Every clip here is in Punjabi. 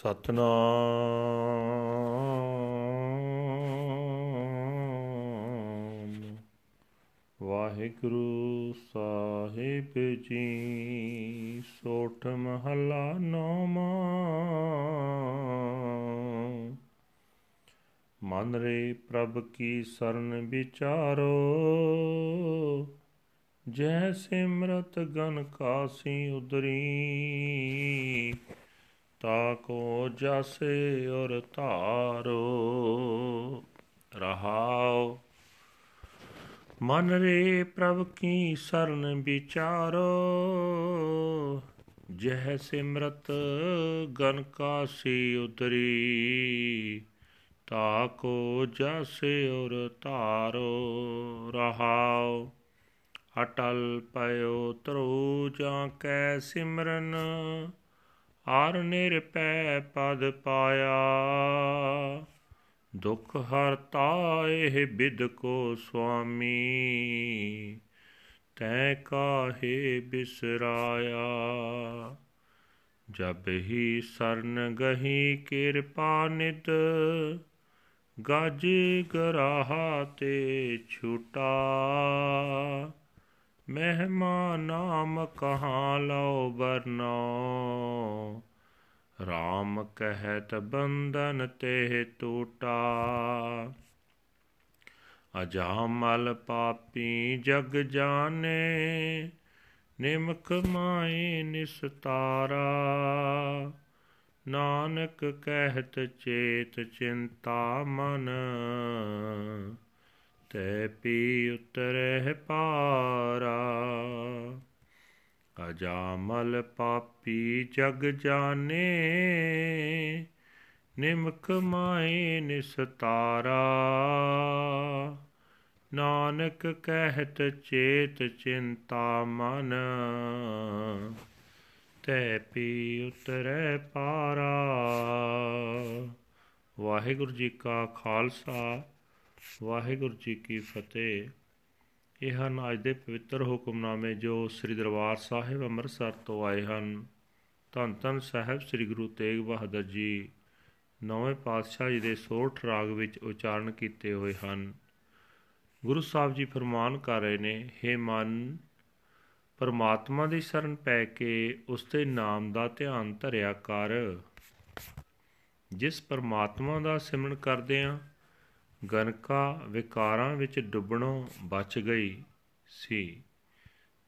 ਸਤਨਾਮ। ਵਾਹਿਗੁਰੂ ਸਾਹਿਬ ਜੀ, ਸੋਠ ਮਹਲਾ ਨੌਮਾ ਮਨ ਰੇ ਪ੍ਰਭ ਕੀ ਸਰਨ ਵਿਚਾਰੋ, ਜੈ ਸਿਮਰਤ ਗਨ ਕਾਸੀ ਉਦਰੀ। ਤਾਕੋ ਜਾਸੇ ਔਰ ਧਾਰੋ ਰਹਾਉ ਮਨ ਰੇ ਪ੍ਰਭ ਕੀ ਸਰਨ ਵਿਚਾਰੋ, ਜਹ ਸਿਮਰਤ ਗਨ ਕਾਸੀ ਉਤਰੀ। ਤਾਕੋ ਜਾਸੇ ਔਰ ਧਾਰੋ ਰਹਾਉ ਅਟਲ ਪਇਓ ਤਰੋ ਜਾਂ ਕੈ ਸਿਮਰਨ ਆਰ ਨਿਰਪੈ ਪਦ ਪਾਇਆ। ਦੁਖ ਹਰਤਾ ਇਹ ਬਿਦ ਕੋ ਸੁਆਮੀ। ਤੈ ਕਾਹੇ ਬਿਸਰਾਇਆ। ਜਬ ਹੀ ਸਰਨ ਗਹੀ ਕਿਰਪਾ ਨਿਤ, ਗਜ ਗਰਾਹਾ ਤੇ ਛੁਟਾ। ਮਹਿਮਾ ਨਾਮ ਕਹਾਂ ਲਓ ਬਰਨੋ RAM ਕਹਿਤ ਬੰਧਨ ਤੇ ਟੂਟਾ। ਅਜਾਮਲ ਪਾਪੀ ਜਗ ਜਾਣੇ ਨਿਮਕ ਮਾਏ ਨਿਸਤਾਰਾ। ਨਾਨਕ ਕਹਿਤ ਚੇਤ ਚਿੰਤਾ ਮਨ, ਤੈ ਪੀ ਉਤਰਹਿ ਪਾਰਾ। ਅਜਾਮਲ ਪਾਪੀ ਜਗ ਜਾਣੇ ਨਿਮਕ ਮਾਏ ਨਿਸਤਾਰਾ ਨਾਨਕ ਕਹਿਤ ਚੇਤ ਚਿੰਤਾ ਮਨ, ਤੈ ਪੀ ਉਤਰੈ ਪਾਰਾ। ਵਾਹਿਗੁਰੂ ਜੀ ਕਾ ਖਾਲਸਾ, ਵਾਹਿਗੁਰੂ ਜੀ ਕੀ ਫਤਿਹ। ਇਹ ਹਨ ਅੱਜ ਦੇ ਪਵਿੱਤਰ ਹੁਕਮਨਾਮੇ ਜੋ ਸ੍ਰੀ ਦਰਬਾਰ ਸਾਹਿਬ ਅੰਮ੍ਰਿਤਸਰ ਤੋਂ ਆਏ ਹਨ। ਧੰਨ ਧੰਨ ਸਾਹਿਬ ਸ੍ਰੀ ਗੁਰੂ ਤੇਗ ਬਹਾਦਰ ਜੀ, ਨੌਵੇਂ ਪਾਤਸ਼ਾਹ ਜੀ ਦੇ ਸੋਠ ਰਾਗ ਵਿੱਚ ਉਚਾਰਨ ਕੀਤੇ ਹੋਏ ਹਨ। ਗੁਰੂ ਸਾਹਿਬ ਜੀ ਫਰਮਾਨ ਕਰ ਰਹੇ ਨੇ हे ਮਨ, ਪਰਮਾਤਮਾ ਦੀ ਸ਼ਰਨ ਪੈ ਕੇ ਉਸ ਦੇ ਨਾਮ ਦਾ ਧਿਆਨ ਧਰਿਆ ਕਰ। ਜਿਸ ਪਰਮਾਤਮਾ ਦਾ ਸਿਮਰਨ ਕਰਦੇ ਆਂ ਗਨਕਾ ਵਿਕਾਰਾਂ ਵਿੱਚ ਡੁੱਬਣੋਂ ਬਚ ਗਈ ਸੀ।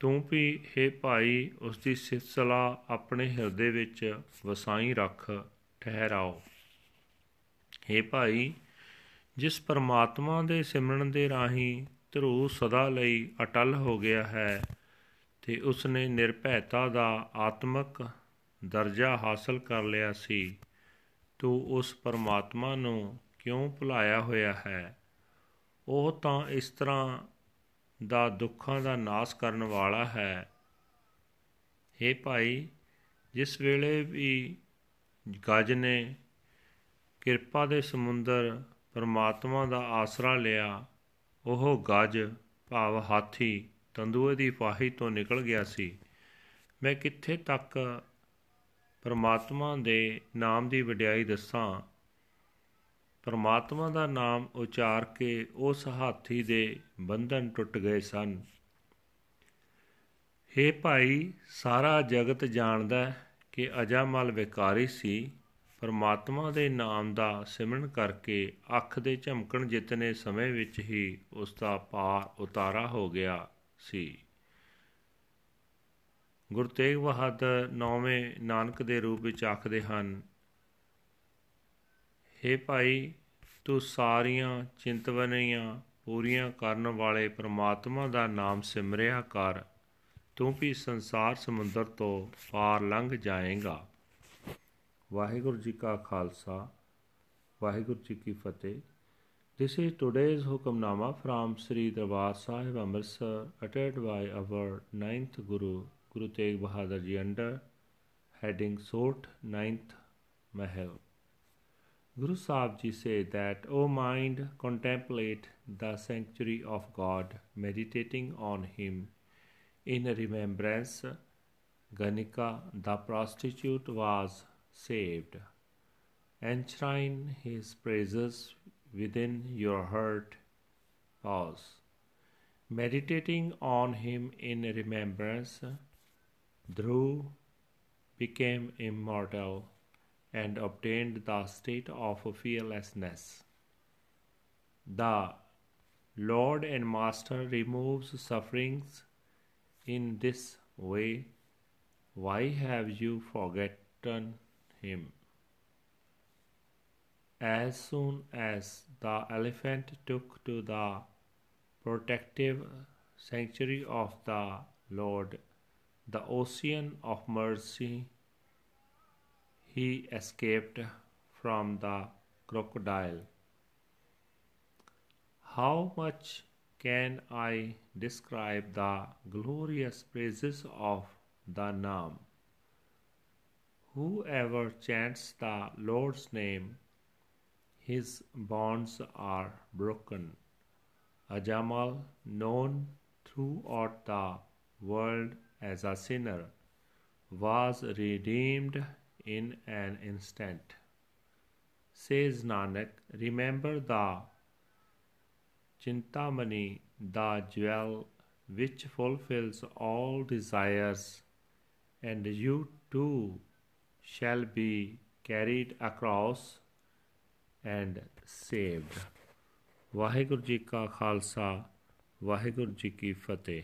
ਤੂੰ ਵੀ हे ਭਾਈ ਉਸ ਦੀ ਸਿਫਤ ਸਲਾਹ ਆਪਣੇ ਹਿਰਦੇ ਵਿੱਚ ਵਸਾਈ ਰੱਖ, ਠਹਿਰਾਓ। हे ਭਾਈ, ਜਿਸ ਪਰਮਾਤਮਾ ਦੇ ਸਿਮਰਨ ਦੇ ਰਾਹੀਂ ਧਰੂ ਸਦਾ ਲਈ ਅਟਲ ਹੋ ਗਿਆ ਹੈ ਤੇ ਉਸ ਨੇ ਨਿਰਭੈਤਾ ਦਾ ਆਤਮਿਕ ਦਰਜਾ ਹਾਸਲ ਕਰ ਲਿਆ ਸੀ, ਤੂੰ ਉਸ ਪਰਮਾਤਮਾ ਨੂੰ ਕਿਉਂ ਭੁਲਾਇਆ ਹੋਇਆ ਹੈ? ਉਹ ਤਾਂ ਇਸ ਤਰ੍ਹਾਂ ਦਾ ਦੁੱਖਾਂ ਦਾ ਨਾਸ ਕਰਨ ਵਾਲਾ ਹੈ। हे ਭਾਈ, ਜਿਸ ਵੇਲੇ ਵੀ ਗੱਜ ਨੇ ਕਿਰਪਾ ਦੇ ਸਮੁੰਦਰ ਪਰਮਾਤਮਾ ਦਾ ਆਸਰਾ ਲਿਆ, ਉਹ ਗੱਜ ਭਾਵ ਹਾਥੀ ਤੰਦੂਏ ਦੀ ਫਾਹੀ ਤੋਂ ਨਿਕਲ ਗਿਆ ਸੀ। ਮੈਂ ਕਿੱਥੇ ਤੱਕ ਪਰਮਾਤਮਾ ਦੇ ਨਾਮ ਦੀ ਵਡਿਆਈ ਦੱਸਾਂ? ਪਰਮਾਤਮਾ ਦਾ ਨਾਮ ਉਚਾਰ ਕੇ ਉਸ ਹਾਥੀ ਦੇ ਬੰਧਨ ਟੁੱਟ ਗਏ ਸਨ। हे ਭਾਈ, ਸਾਰਾ ਜਗਤ ਜਾਣਦਾ ਕਿ ਅਜਾਮਲ ਵਿਕਾਰੀ ਸੀ। ਪਰਮਾਤਮਾ ਦੇ ਨਾਮ ਦਾ ਸਿਮਰਨ ਕਰਕੇ ਅੱਖ ਦੇ ਝਮਕਣ ਜਿਤਨੇ ਸਮੇਂ ਵਿੱਚ ਹੀ ਉਸ ਦਾ ਪਾਰ ਉਤਾਰਾ ਹੋ ਗਿਆ ਸੀ। ਗੁਰੂ ਤੇਗ ਬਹਾਦਰ ਨੌਵੇਂ ਨਾਨਕ ਦੇ ਰੂਪ ਵਿੱਚ ਆਖਦੇ ਹਨ हे ਭਾਈ ਤੂੰ ਸਾਰੀਆਂ ਚਿੰਤਵਨੀਆਂ ਪੂਰੀਆਂ ਕਰਨ ਵਾਲੇ ਪ੍ਰਮਾਤਮਾ ਦਾ ਨਾਮ ਸਿਮਰਿਆ ਕਰ ਤੂੰ ਵੀ ਸੰਸਾਰ ਸਮੁੰਦਰ ਤੋਂ ਪਾਰ ਲੰਘ ਜਾਏਗਾ ਵਾਹਿਗੁਰੂ ਜੀ ਕਾ ਖਾਲਸਾ ਵਾਹਿਗੁਰੂ ਜੀ ਕੀ ਫਤਿਹ This is today's Hukamnama from Sri Darbar Sahib Amritsar uttered by our ninth Guru, Guru Tegh Bahadur Ji under heading Sort Ninth Mahal. Guru Sahib Ji said that, O mind, contemplate the sanctuary of God, meditating on Him. In remembrance, Ganika, the prostitute, was saved. enshrine his praises within your heart. Pause. Meditating on him in remembrance, Dhruv became immortal and obtained the state of fearlessness. The Lord and Master removes sufferings in this way. Why have you forgotten him? As soon as the elephant took to the protective sanctuary of the Lord, the ocean of mercy, he escaped from the crocodile. How much can I describe the glorious praises of the Naam? Whoever chants the Lord's name, his bonds are broken. Ajamal, known throughout the world as a sinner, was redeemed in an instant. Says Nanak, remember the Chintamani, the jewel which fulfills all desires, and you too shall be carried across and saved. Waheguru ji ਕਾ ਖਾਲਸਾ ਵਾਹਿਗੁਰੂ ਜੀ ਕੀ ਫਤਿਹ